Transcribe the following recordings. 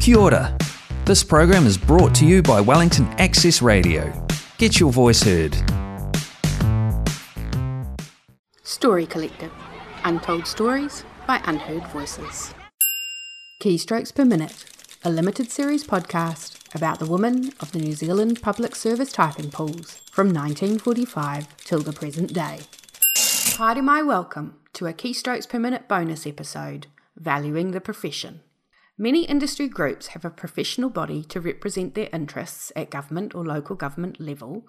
Kia ora. This program is brought to you by Wellington Access Radio. Get your voice heard. Story Collective Untold Stories by Unheard Voices. Keystrokes Per Minute, a limited series podcast about the women of the New Zealand Public Service typing pools from 1945 till the present day. Haere mai welcome to a Keystrokes Per Minute bonus episode, Valuing the Profession. Many industry groups have a professional body to represent their interests at government or local government level,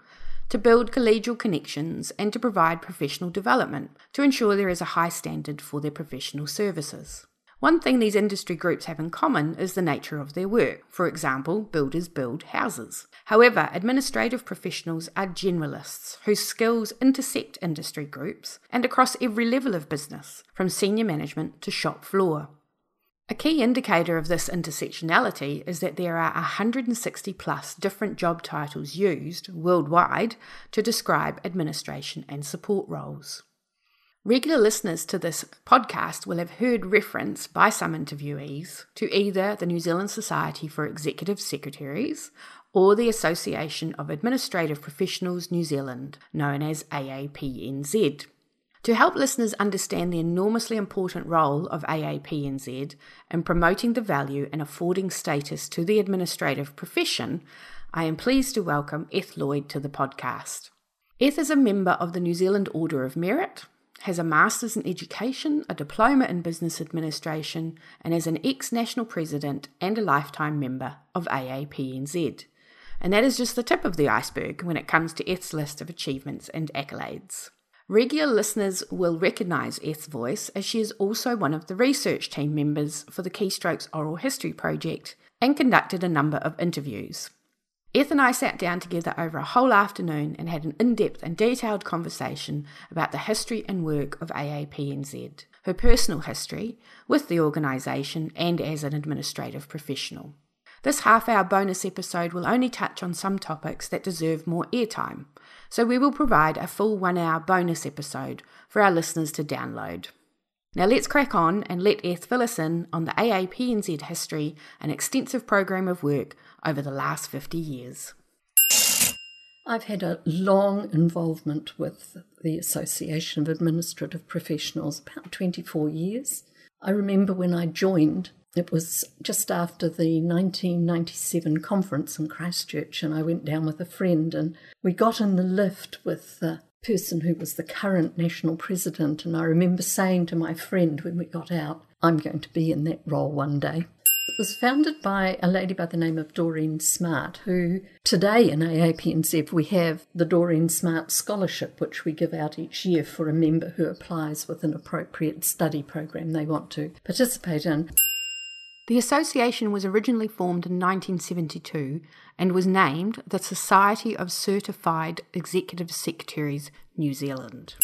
to build collegial connections, and to provide professional development to ensure there is a high standard for their professional services. One thing these industry groups have in common is the nature of their work. For example, builders build houses. However, administrative professionals are generalists whose skills intersect industry groups and across every level of business, from senior management to shop floor. A key indicator of this intersectionality is that there are 160 plus different job titles used worldwide to describe administration and support roles. Regular listeners to this podcast will have heard reference by some interviewees to either the New Zealand Society for Executive Secretaries or the Association of Administrative Professionals New Zealand, known as AAPNZ. To help listeners understand the enormously important role of AAPNZ in promoting the value and affording status to the administrative profession, I am pleased to welcome Eth Lloyd to the podcast. Eth is a member of the New Zealand Order of Merit, has a Master's in Education, a Diploma in Business Administration, and is an ex national president and a lifetime member of AAPNZ. And that is just the tip of the iceberg when it comes to Eth's list of achievements and accolades. Regular listeners will recognise Eth's voice as she is also one of the research team members for the Keystrokes Oral History Project and conducted a number of interviews. Eth and I sat down together over a whole afternoon and had an in depth and detailed conversation about the history and work of AAPNZ, her personal history with the organisation and as an administrative professional. This half hour bonus episode will only touch on some topics that deserve more airtime, so we will provide a full one hour bonus episode for our listeners to download. Now let's crack on and let Eth fill us in on the AAPNZ history and extensive program of work over the last 50 years. I've had a long involvement with the Association of Administrative Professionals, about 24 years. I remember when I joined, it was just after the 1997 conference in Christchurch, and I went down with a friend, and we got in the lift with the person who was the current national president. And I remember saying to my friend when we got out, I'm going to be in that role one day. It was founded by a lady by the name of Doreen Smart, who today in AAPNZ we have the Doreen Smart Scholarship, which we give out each year for a member who applies with an appropriate study program they want to participate in. The association was originally formed in 1972 and was named the Society of Certified Executive Secretaries New Zealand.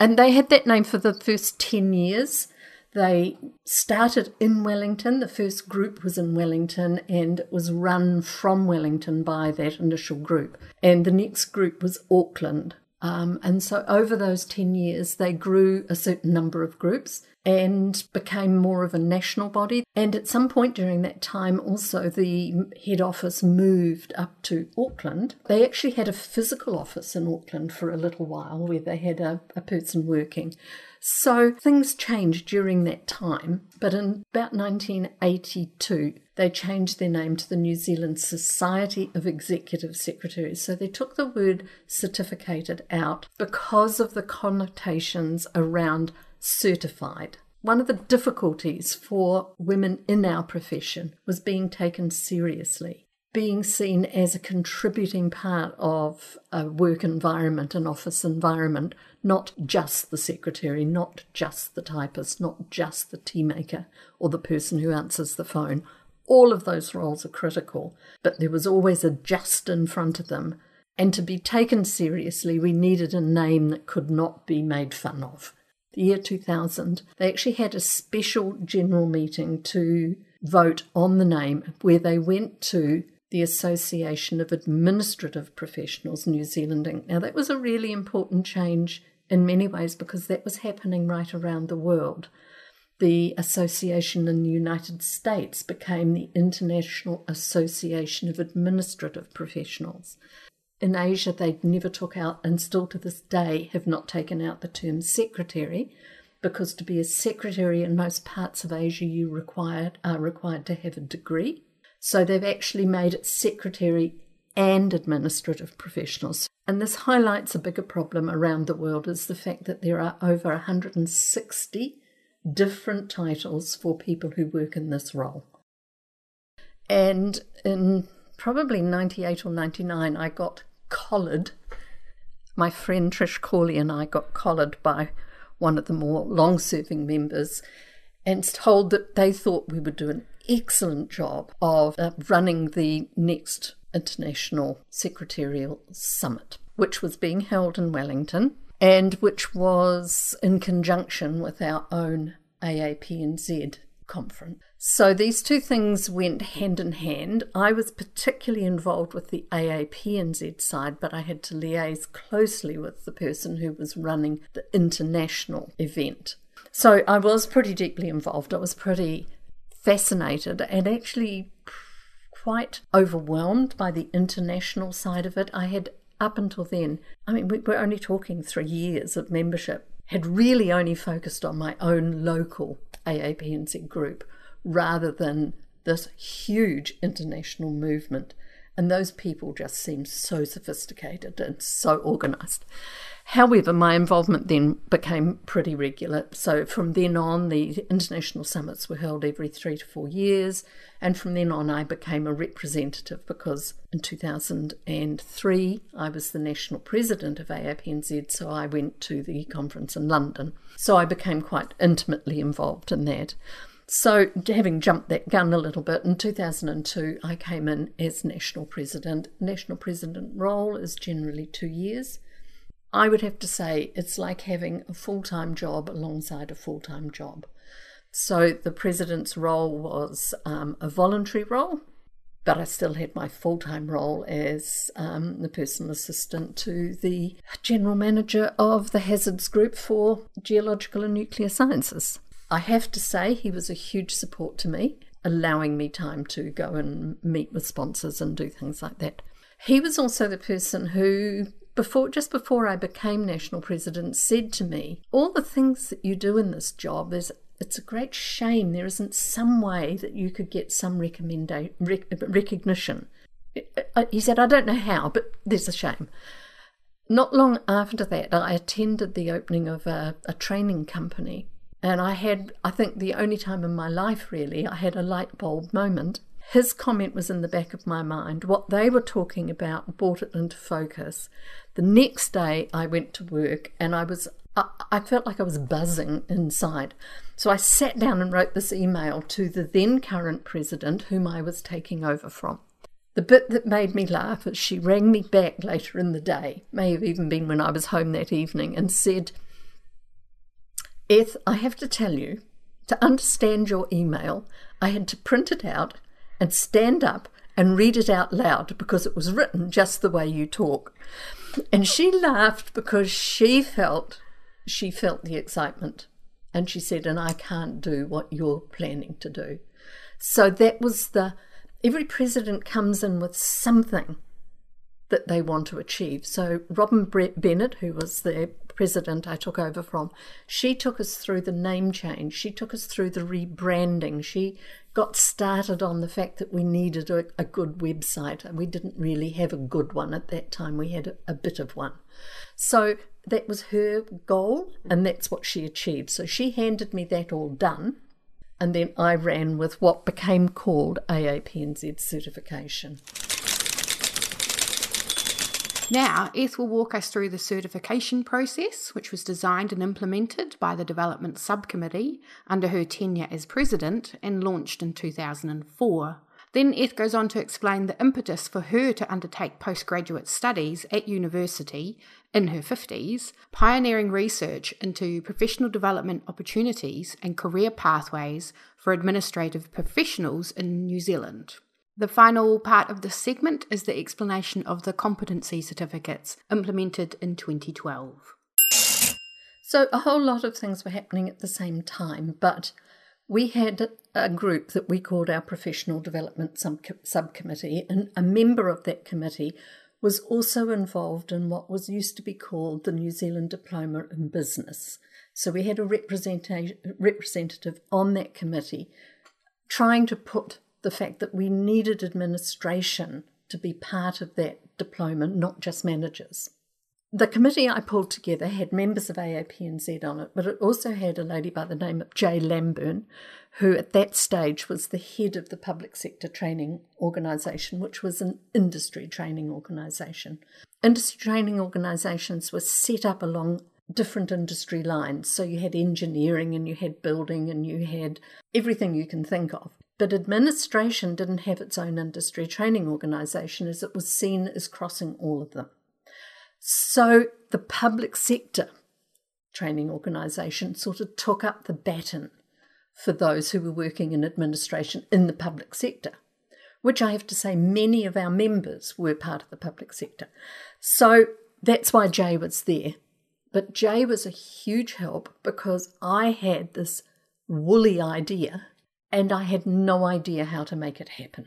And they had that name for the first 10 years. They started in Wellington. The first group was in Wellington and it was run from Wellington by that initial group. And the next group was Auckland. Um, and so over those 10 years, they grew a certain number of groups and became more of a national body. And at some point during that time, also the head office moved up to Auckland. They actually had a physical office in Auckland for a little while where they had a, a person working. So things changed during that time, but in about 1982, they changed their name to the New Zealand Society of Executive Secretaries. So they took the word certificated out because of the connotations around certified. One of the difficulties for women in our profession was being taken seriously, being seen as a contributing part of a work environment, an office environment, not just the secretary, not just the typist, not just the tea maker or the person who answers the phone. All of those roles are critical, but there was always a just in front of them. And to be taken seriously, we needed a name that could not be made fun of the year 2000, they actually had a special general meeting to vote on the name where they went to the Association of Administrative Professionals New Zealand Inc. Now, that was a really important change in many ways because that was happening right around the world. the association in the United States became the International Association of Administrative Professionals. In Asia, they never took out, and still to this day, have not taken out the term secretary, because to be a secretary in most parts of Asia, you required are required to have a degree. So they've actually made it secretary and administrative professionals. And this highlights a bigger problem around the world is the fact that there are over 160 different titles for people who work in this role. And in probably 98 or 99, I got collared. My friend Trish Corley and I got collared by one of the more long serving members and told that they thought we would do an excellent job of uh, running the next International Secretarial Summit, which was being held in Wellington and which was in conjunction with our own AAPNZ conference. So these two things went hand in hand. I was particularly involved with the AAPNZ side, but I had to liaise closely with the person who was running the international event. So I was pretty deeply involved. I was pretty fascinated and actually quite overwhelmed by the international side of it. I had up until then, I mean, we were only talking three years of membership, had really only focused on my own local AAPNZ group rather than this huge international movement. And those people just seemed so sophisticated and so organized. However, my involvement then became pretty regular. So from then on, the international summits were held every three to four years. And from then on, I became a representative because in 2003, I was the national president of AAPNZ. So I went to the conference in London. So I became quite intimately involved in that. So, having jumped that gun a little bit, in 2002 I came in as national president. National president role is generally two years. I would have to say it's like having a full time job alongside a full time job. So the president's role was um, a voluntary role, but I still had my full time role as um, the personal assistant to the general manager of the Hazards Group for Geological and Nuclear Sciences. I have to say, he was a huge support to me, allowing me time to go and meet with sponsors and do things like that. He was also the person who before just before I became national president said to me, all the things that you do in this job is it's a great shame there isn't some way that you could get some recommenda- rec- recognition. He said, I don't know how, but there's a shame. Not long after that, I attended the opening of a, a training company. And I had, I think, the only time in my life really, I had a light bulb moment his comment was in the back of my mind. What they were talking about brought it into focus. The next day, I went to work and I was I, felt like I was buzzing inside. So I sat down and wrote this email to the then current president, whom I was taking over from. The bit that made me laugh is she rang me back later in the day, may have even been when I was home that evening, and said, Eth, I have to tell you, to understand your email, I had to print it out and stand up and read it out loud because it was written just the way you talk. And she laughed because she felt she felt the excitement. And she said, and I can't do what you're planning to do. So that was the every president comes in with something that they want to achieve. So Robin Bennett, who was the president I took over from, she took us through the name change. She took us through the rebranding. She got started on the fact that we needed a, a good website. and We didn't really have a good one at that time, we had a, a bit of one. So that was her goal, and that's what she achieved. So she handed me that all done, and then I ran with what became called AAPNZ certification. Now, Eth will walk us through the certification process, which was designed and implemented by the Development Subcommittee under her tenure as President and launched in 2004. Then Eth goes on to explain the impetus for her to undertake postgraduate studies at university in her 50s, pioneering research into professional development opportunities and career pathways for administrative professionals in New Zealand. The final part of this segment is the explanation of the competency certificates implemented in 2012. So, a whole lot of things were happening at the same time, but we had a group that we called our Professional Development Subcommittee, and a member of that committee was also involved in what was used to be called the New Zealand Diploma in Business. So we had a representative on that committee trying to put the fact that we needed administration to be part of that diploma, not just managers. The committee I pulled together had members of AAPNZ on it, but it also had a lady by the name of Jay Lamburn, who at that stage was the head of the public sector training organisation, which was an industry training organisation. Industry training organisations were set up along different industry lines. So you had engineering and you had building and you had everything you can think of. But administration didn't have its own industry training organisation as it was seen as crossing all of them. So the public sector training organisation sort of took up the baton for those who were working in administration in the public sector, which I have to say many of our members were part of the public sector. So that's why Jay was there. But Jay was a huge help because I had this woolly idea and I had no idea how to make it happen.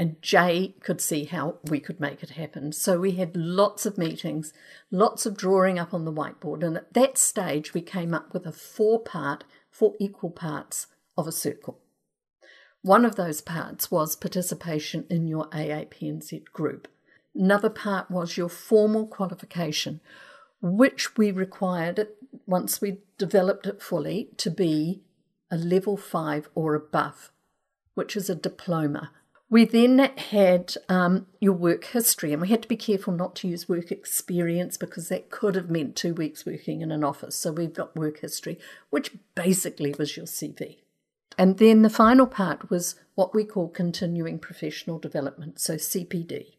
And Jay could see how we could make it happen. So we had lots of meetings, lots of drawing up on the whiteboard. And at that stage, we came up with a four part, four equal parts of a circle. One of those parts was participation in your AAPNZ group. Another part was your formal qualification, which we required, once we developed it fully, to be a level five or above, which is a diploma. We then had um, your work history, and we had to be careful not to use work experience because that could have meant two weeks working in an office. So we've got work history, which basically was your CV. And then the final part was what we call continuing professional development, so CPD.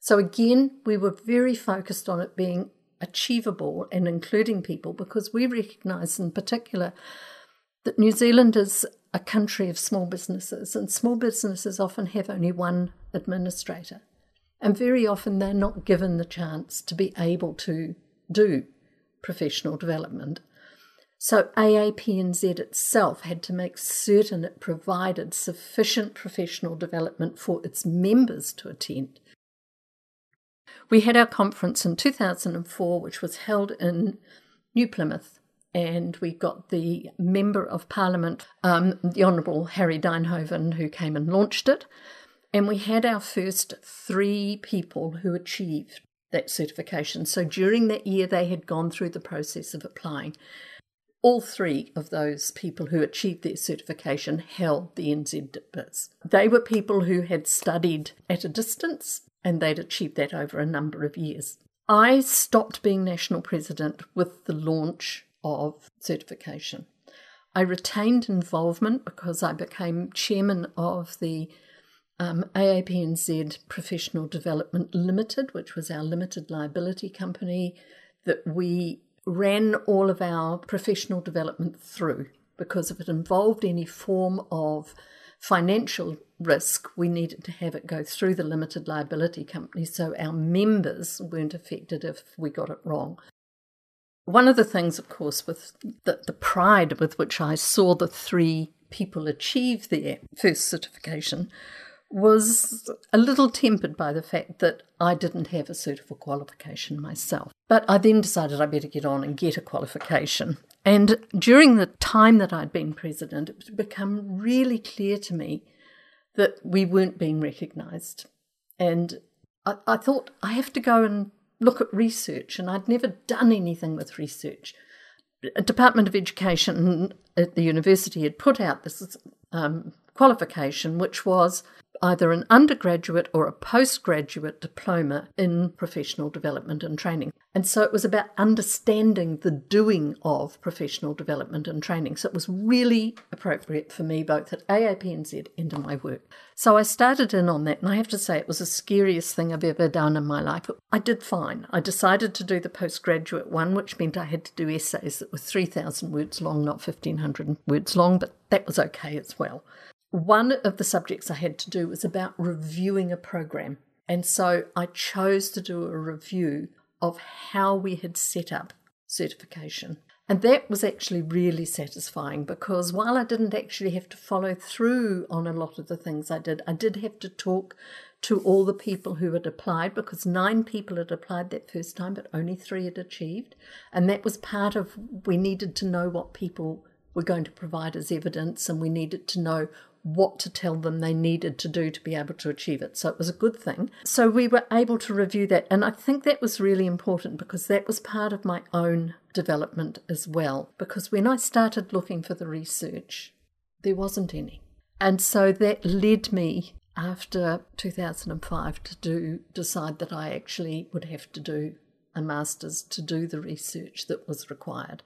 So again, we were very focused on it being achievable and including people because we recognise in particular that New Zealand is a country of small businesses, and small businesses often have only one administrator. And very often they're not given the chance to be able to do professional development. So AAPNZ itself had to make certain it provided sufficient professional development for its members to attend. We had our conference in 2004, which was held in New Plymouth, and we got the Member of Parliament, um, the Honourable Harry Duynhoven, who came and launched it. And we had our first three people who achieved that certification. So during that year, they had gone through the process of applying. All three of those people who achieved their certification held the NZ They were people who had studied at a distance and they'd achieved that over a number of years. I stopped being national president with the launch of certification. I retained involvement because I became chairman of the um, AAPNZ Professional Development Limited, which was our limited liability company that we ran all of our professional development through because if it involved any form of financial risk, we needed to have it go through the limited liability company so our members weren't affected if we got it wrong. One of the things, of course, with the, the pride with which I saw the three people achieve their first certification was a little tempered by the fact that I didn't have a suitable qualification myself. But I then decided I better get on and get a qualification. And during the time that I'd been president, it had become really clear to me that we weren't being recognised. And I, I thought, I have to go and look at research, and I'd never done anything with research. A Department of Education at the university had put out this um, qualification, which was either an undergraduate or a postgraduate diploma in professional development and training. And so it was about understanding the doing of professional development and training. So it was really appropriate for me both at AAPNZ and in my work. So I started in on that, and I have to say it was the scariest thing I've ever done in my life. I did fine. I decided to do the postgraduate one, which meant I had to do essays that were 3,000 words long, not 1,500 words long, but that was okay as well. One of the subjects I had to do was about reviewing a program. And so I chose to do a review of how we had set up certification. And that was actually really satisfying because while I didn't actually have to follow through on a lot of the things I did, I did have to talk to all the people who had applied because nine people had applied that first time, but only three had achieved. And that was part of we needed to know what people were going to provide as evidence and we needed to know what to tell them they needed to do to be able to achieve it. So it was a good thing. So we were able to review that. And I think that was really important because that was part of my own development as well. Because when I started looking for the research, there wasn't any. And so that led me after 2005 to do decide that I actually would have to do a master's to do the research that was required.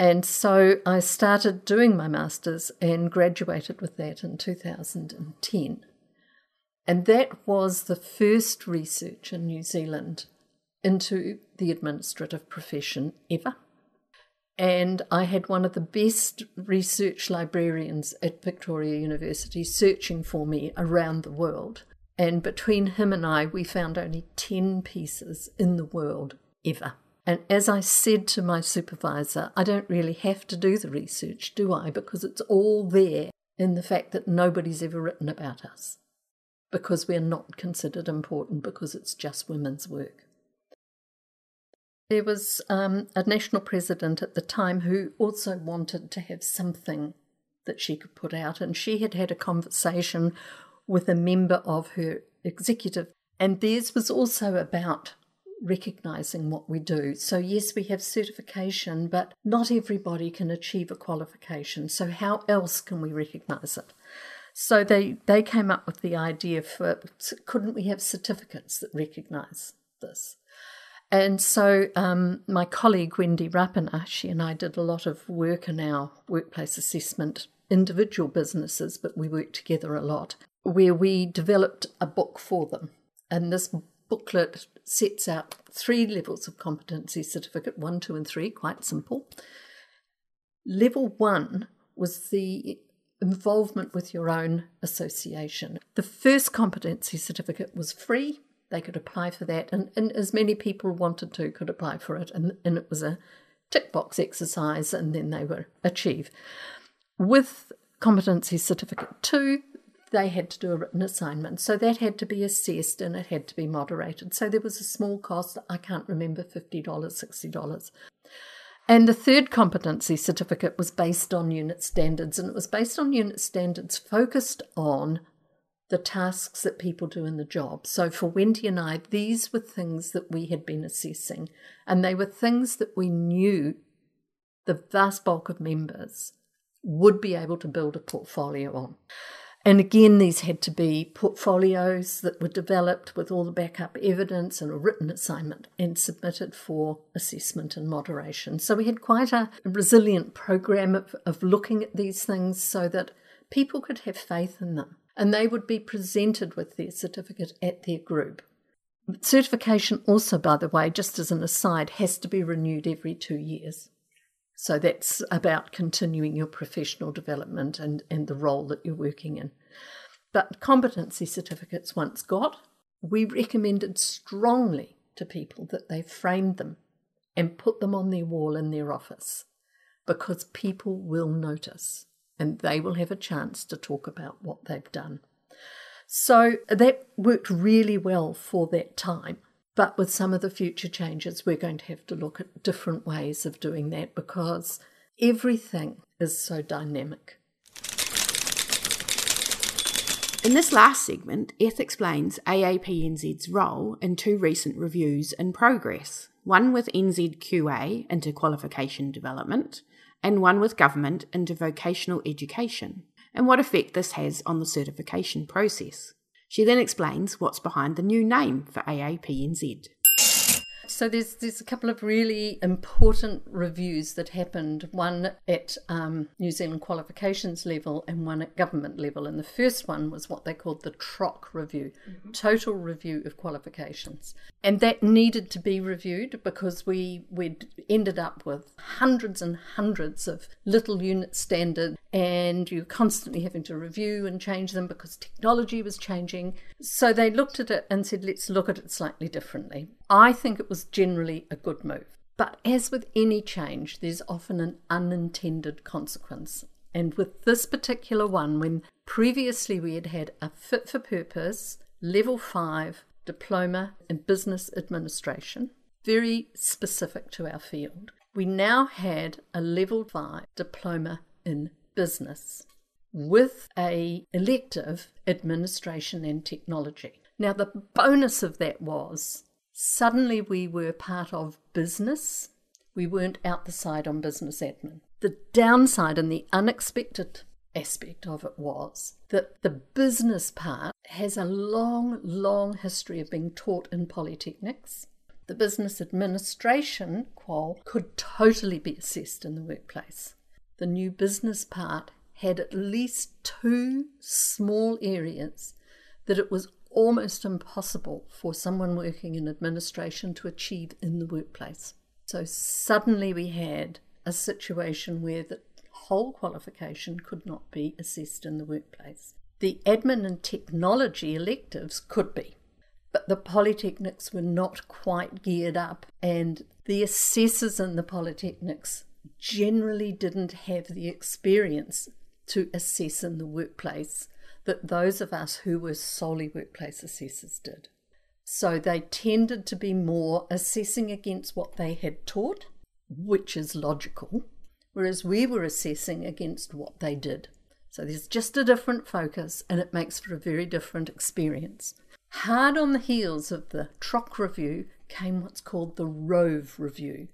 And so I started doing my master's and graduated with that in 2010. And that was the first research in New Zealand into the administrative profession ever. And I had one of the best research librarians at Victoria University searching for me around the world. And between him and I, we found only 10 pieces in the world ever. And as I said to my supervisor, I don't really have to do the research, do I? Because it's all there in the fact that nobody's ever written about us. Because we're not considered important because it's just women's work. There was um, a national president at the time who also wanted to have something that she could put out, and she had had a conversation with a member of her executive, and theirs was also about recognizing what we do. So, yes, we have certification, but not everybody can achieve a qualification. So, how else can we recognize it? So, they, they came up with the idea for couldn't we have certificates that recognize this? And so, um, my colleague Wendy Rapana, she and I did a lot of work in our workplace assessment, individual businesses, but we worked together a lot, where we developed a book for them. And this booklet sets out three levels of competency certificate one, two, and three, quite simple. Level one was the involvement with your own association. The first competency certificate was free. They could apply for that, and, and as many people wanted to could apply for it, and, and it was a tick box exercise, and then they were achieved. With competency certificate two, they had to do a written assignment. So that had to be assessed and it had to be moderated. So there was a small cost, I can't remember, $50, $60. And the third competency certificate was based on unit standards, and it was based on unit standards focused on the tasks that people do in the job. So for Wendy and I, these were things that we had been assessing, and they were things that we knew the vast bulk of members would be able to build a portfolio on. And again, these had to be portfolios that were developed with all the backup evidence and a written assignment and submitted for assessment and moderation. So we had quite a resilient program of, of looking at these things so that people could have faith in them and they would be presented with their certificate at their group. Certification, also, by the way, just as an aside, has to be renewed every two years. So that's about continuing your professional development and, and the role that you're working in. But competency certificates once got, we recommended strongly to people that they framed them and put them on their wall in their office because people will notice and they will have a chance to talk about what they've done. So that worked really well for that time. But with some of the future changes, we're going to have to look at different ways of doing that because everything is so dynamic. In this last segment, Eth explains AAPNZ's role in two recent reviews in progress one with NZQA into qualification development, and one with government into vocational education, and what effect this has on the certification process. She then explains what's behind the new name for AAPNZ. So there's there's a couple of really important reviews that happened. One at um, New Zealand qualifications level and one at government level. And the first one was what they called the TRoQ review, mm-hmm. Total Review of Qualifications, and that needed to be reviewed because we we'd ended up with hundreds and hundreds of little unit standards and you're constantly having to review and change them because technology was changing. So they looked at it and said, let's look at it slightly differently. I think it was generally a good move. But as with any change, there's often an unintended consequence. And with this particular one, when previously we had had a fit for purpose, level five diploma in business administration, very specific to our field, we now had a level five diploma in business with a elective administration and technology. Now the bonus of that was suddenly we were part of business. We weren't out the side on business admin. The downside and the unexpected aspect of it was that the business part has a long, long history of being taught in polytechnics. The business administration qual could totally be assessed in the workplace. The new business part had at least two small areas that it was almost impossible for someone working in administration to achieve in the workplace. So suddenly we had a situation where the whole qualification could not be assessed in the workplace. The admin and technology electives could be, but the polytechnics were not quite geared up, and the assessors in the polytechnics generally didn't have the experience to assess in the workplace that those of us who were solely workplace assessors did. So they tended to be more assessing against what they had taught, which is logical, whereas we were assessing against what they did. So there's just a different focus and it makes for a very different experience. Hard on the heels of the TRoQ review came what's called the ROVE review,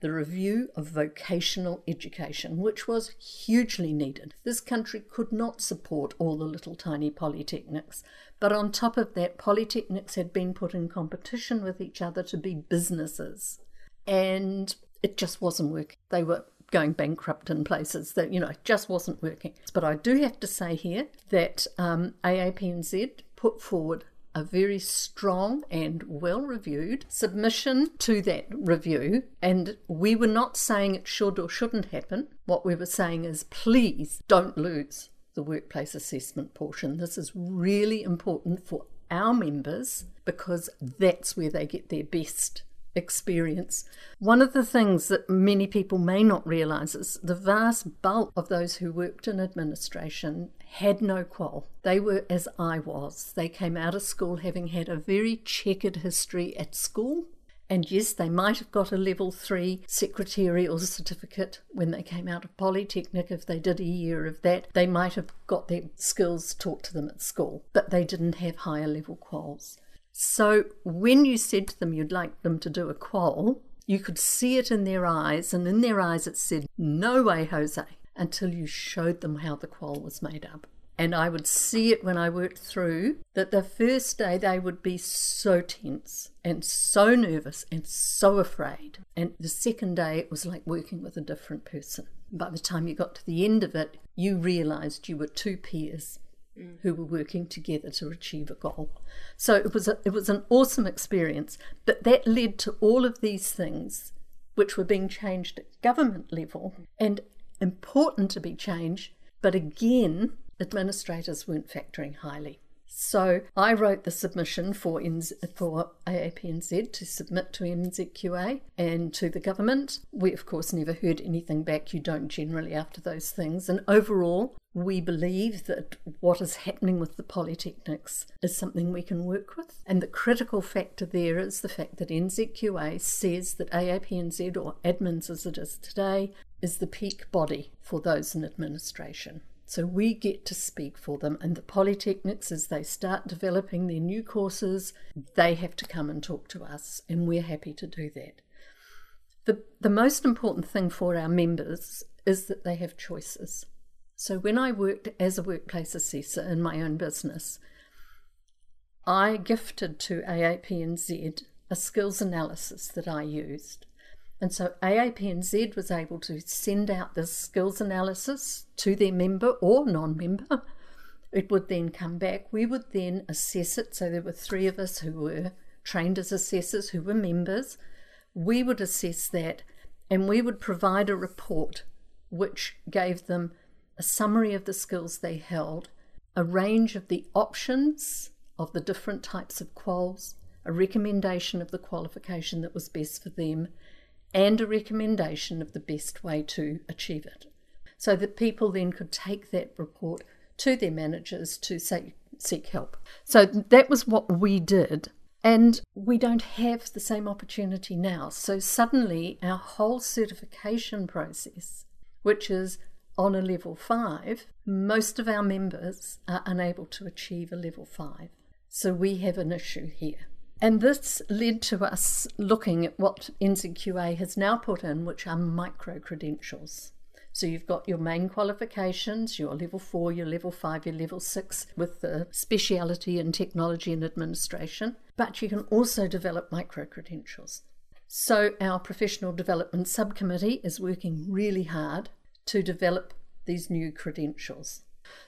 the Review of Vocational Education, which was hugely needed. This country could not support all the little tiny polytechnics, but on top of that, polytechnics had been put in competition with each other to be businesses. And it just wasn't working. They were going bankrupt in places that, you know, just wasn't working. But I do have to say here that um, AAPNZ put forward a very strong and well reviewed submission to that review. And we were not saying it should or shouldn't happen. What we were saying is please don't lose the workplace assessment portion. This is really important for our members because that's where they get their best experience. One of the things that many people may not realise is the vast bulk of those who worked in administration had no qual. They were as I was. They came out of school having had a very checkered history at school. And yes, they might have got a level three secretarial certificate when they came out of Polytechnic. If they did a year of that, they might have got their skills taught to them at school, but they didn't have higher level quals. So when you said to them you'd like them to do a qual, you could see it in their eyes, and in their eyes it said, No way, Jose until you showed them how the qual was made up. And I would see it when I worked through that the first day they would be so tense and so nervous and so afraid. And the second day it was like working with a different person. By the time you got to the end of it, you realized you were two peers who were working together to achieve a goal. So it was a, it was an awesome experience, but that led to all of these things which were being changed at government level and important to be changed, but again, administrators weren't factoring highly. So I wrote the submission for, NZ, for AAPNZ to submit to NZQA and to the government. We, of course, never heard anything back. You don't generally after those things. And overall, we believe that what is happening with the polytechnics is something we can work with. And the critical factor there is the fact that NZQA says that AAPNZ, or AdmiNZ as it is today, is the peak body for those in administration. So we get to speak for them, and the polytechnics, as they start developing their new courses, they have to come and talk to us, and we're happy to do that. The, the most important thing for our members is that they have choices. So when I worked as a workplace assessor in my own business, I gifted to AAPNZ a skills analysis that I used. And so AAPNZ was able to send out this skills analysis to their member or non member. It would then come back. We would then assess it. So there were three of us who were trained as assessors who were members. We would assess that and we would provide a report which gave them a summary of the skills they held, a range of the options of the different types of quals, a recommendation of the qualification that was best for them, and a recommendation of the best way to achieve it. So that people then could take that report to their managers to say, seek help. So that was what we did. And we don't have the same opportunity now. So suddenly, our whole certification process, which is on a level five, most of our members are unable to achieve a level five. So we have an issue here. And this led to us looking at what NZQA has now put in, which are micro credentials. So you've got your main qualifications, your level four, your level five, your level six with the speciality in technology and administration, but you can also develop micro credentials. So our professional development subcommittee is working really hard to develop these new credentials.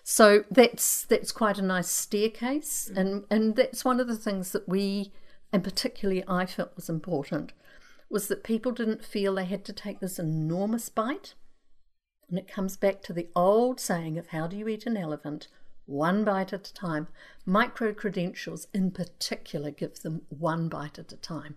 So that's that's quite a nice staircase, mm. and and that's one of the things that we and particularly I felt was important, was that people didn't feel they had to take this enormous bite. And it comes back to the old saying of how do you eat an elephant? One bite at a time. Micro credentials, in particular, give them one bite at a time.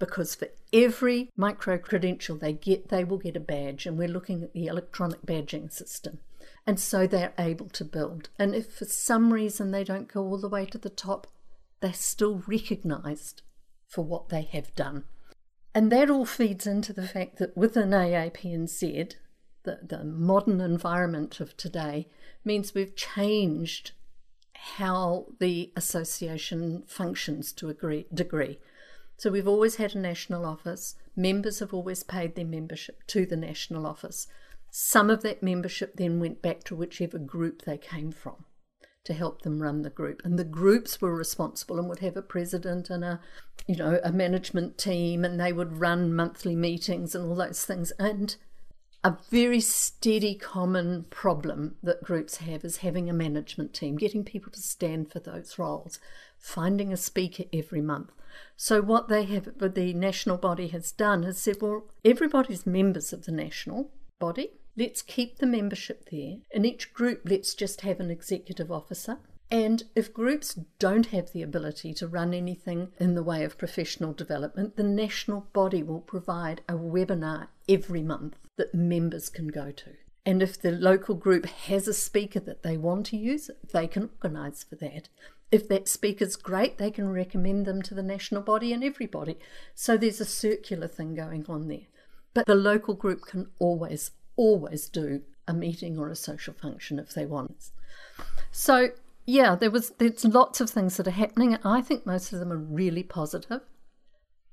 Because for every micro credential they get, they will get a badge. And we're looking at the electronic badging system. And so they're able to build. And if for some reason they don't go all the way to the top, they're still recognised for what they have done. And that all feeds into the fact that within AAPNZ, the, the modern environment of today means we've changed how the association functions to a degree. So we've always had a national office. Members have always paid their membership to the national office. Some of that membership then went back to whichever group they came from to help them run the group. And the groups were responsible and would have a president and a, you know, a management team, and they would run monthly meetings and all those things. And a very steady common problem that groups have is having a management team, getting people to stand for those roles, finding a speaker every month. So what they have, the national body has done is said, well, everybody's members of the national body Let's keep the membership there. In each group, let's just have an executive officer. And if groups don't have the ability to run anything in the way of professional development, the national body will provide a webinar every month that members can go to. And if the local group has a speaker that they want to use, they can organise for that. If that speaker's great, they can recommend them to the national body and everybody. So there's a circular thing going on there. But the local group can always always do a meeting or a social function if they want. So yeah, there was there's lots of things that are happening. I think most of them are really positive.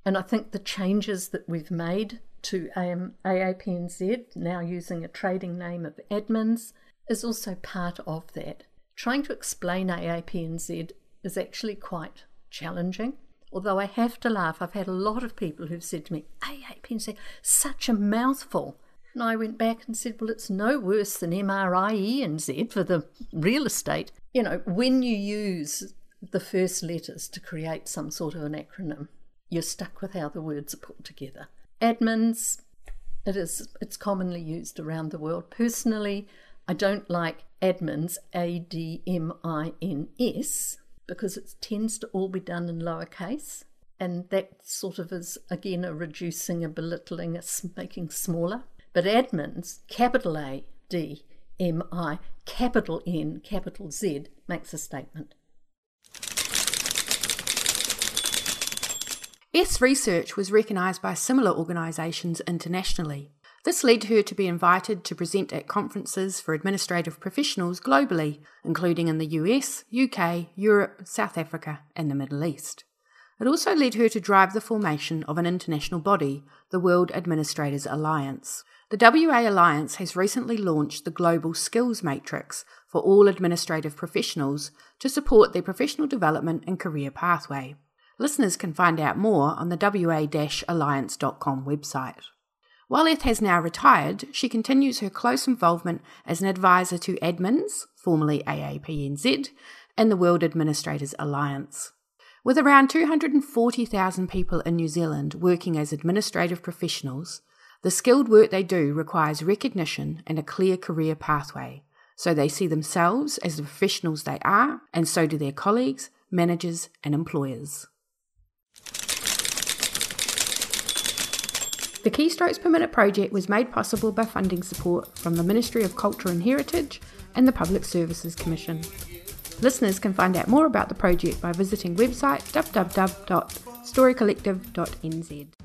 And I think the changes that we've made to AM, AAPNZ, now using a trading name of AdmiNZ, is also part of that. Trying to explain AAPNZ is actually quite challenging. Although I have to laugh, I've had a lot of people who've said to me, AAPNZ, such a mouthful. And I went back and said, well, it's no worse than MREINZ for the real estate. You know, when you use the first letters to create some sort of an acronym, you're stuck with how the words are put together. Admins, it is it's commonly used around the world. Personally, I don't like admins, A D M I N S, because it tends to all be done in lowercase. And that sort of is, again, a reducing, a belittling, a making smaller. But AdmiNZ, capital A, D, M, I, capital N, capital Z, makes a statement. S Research was recognised by similar organisations internationally. This led her to be invited to present at conferences for administrative professionals globally, including in the US, UK, Europe, South Africa, and the Middle East. It also led her to drive the formation of an international body, the World Administrators Alliance. The WA Alliance has recently launched the Global Skills Matrix for all administrative professionals to support their professional development and career pathway. Listeners can find out more on the wa-alliance.com website. While Eth has now retired, she continues her close involvement as an advisor to AdmiNZ, formerly AAPNZ, and the World Administrators Alliance. With around 240,000 people in New Zealand working as administrative professionals, the skilled work they do requires recognition and a clear career pathway, so they see themselves as the professionals they are, and so do their colleagues, managers, and employers. The Keystrokes Per Minute project was made possible by funding support from the Ministry of Culture and Heritage and the Public Services Commission. Listeners can find out more about the project by visiting website www.storycollective.nz.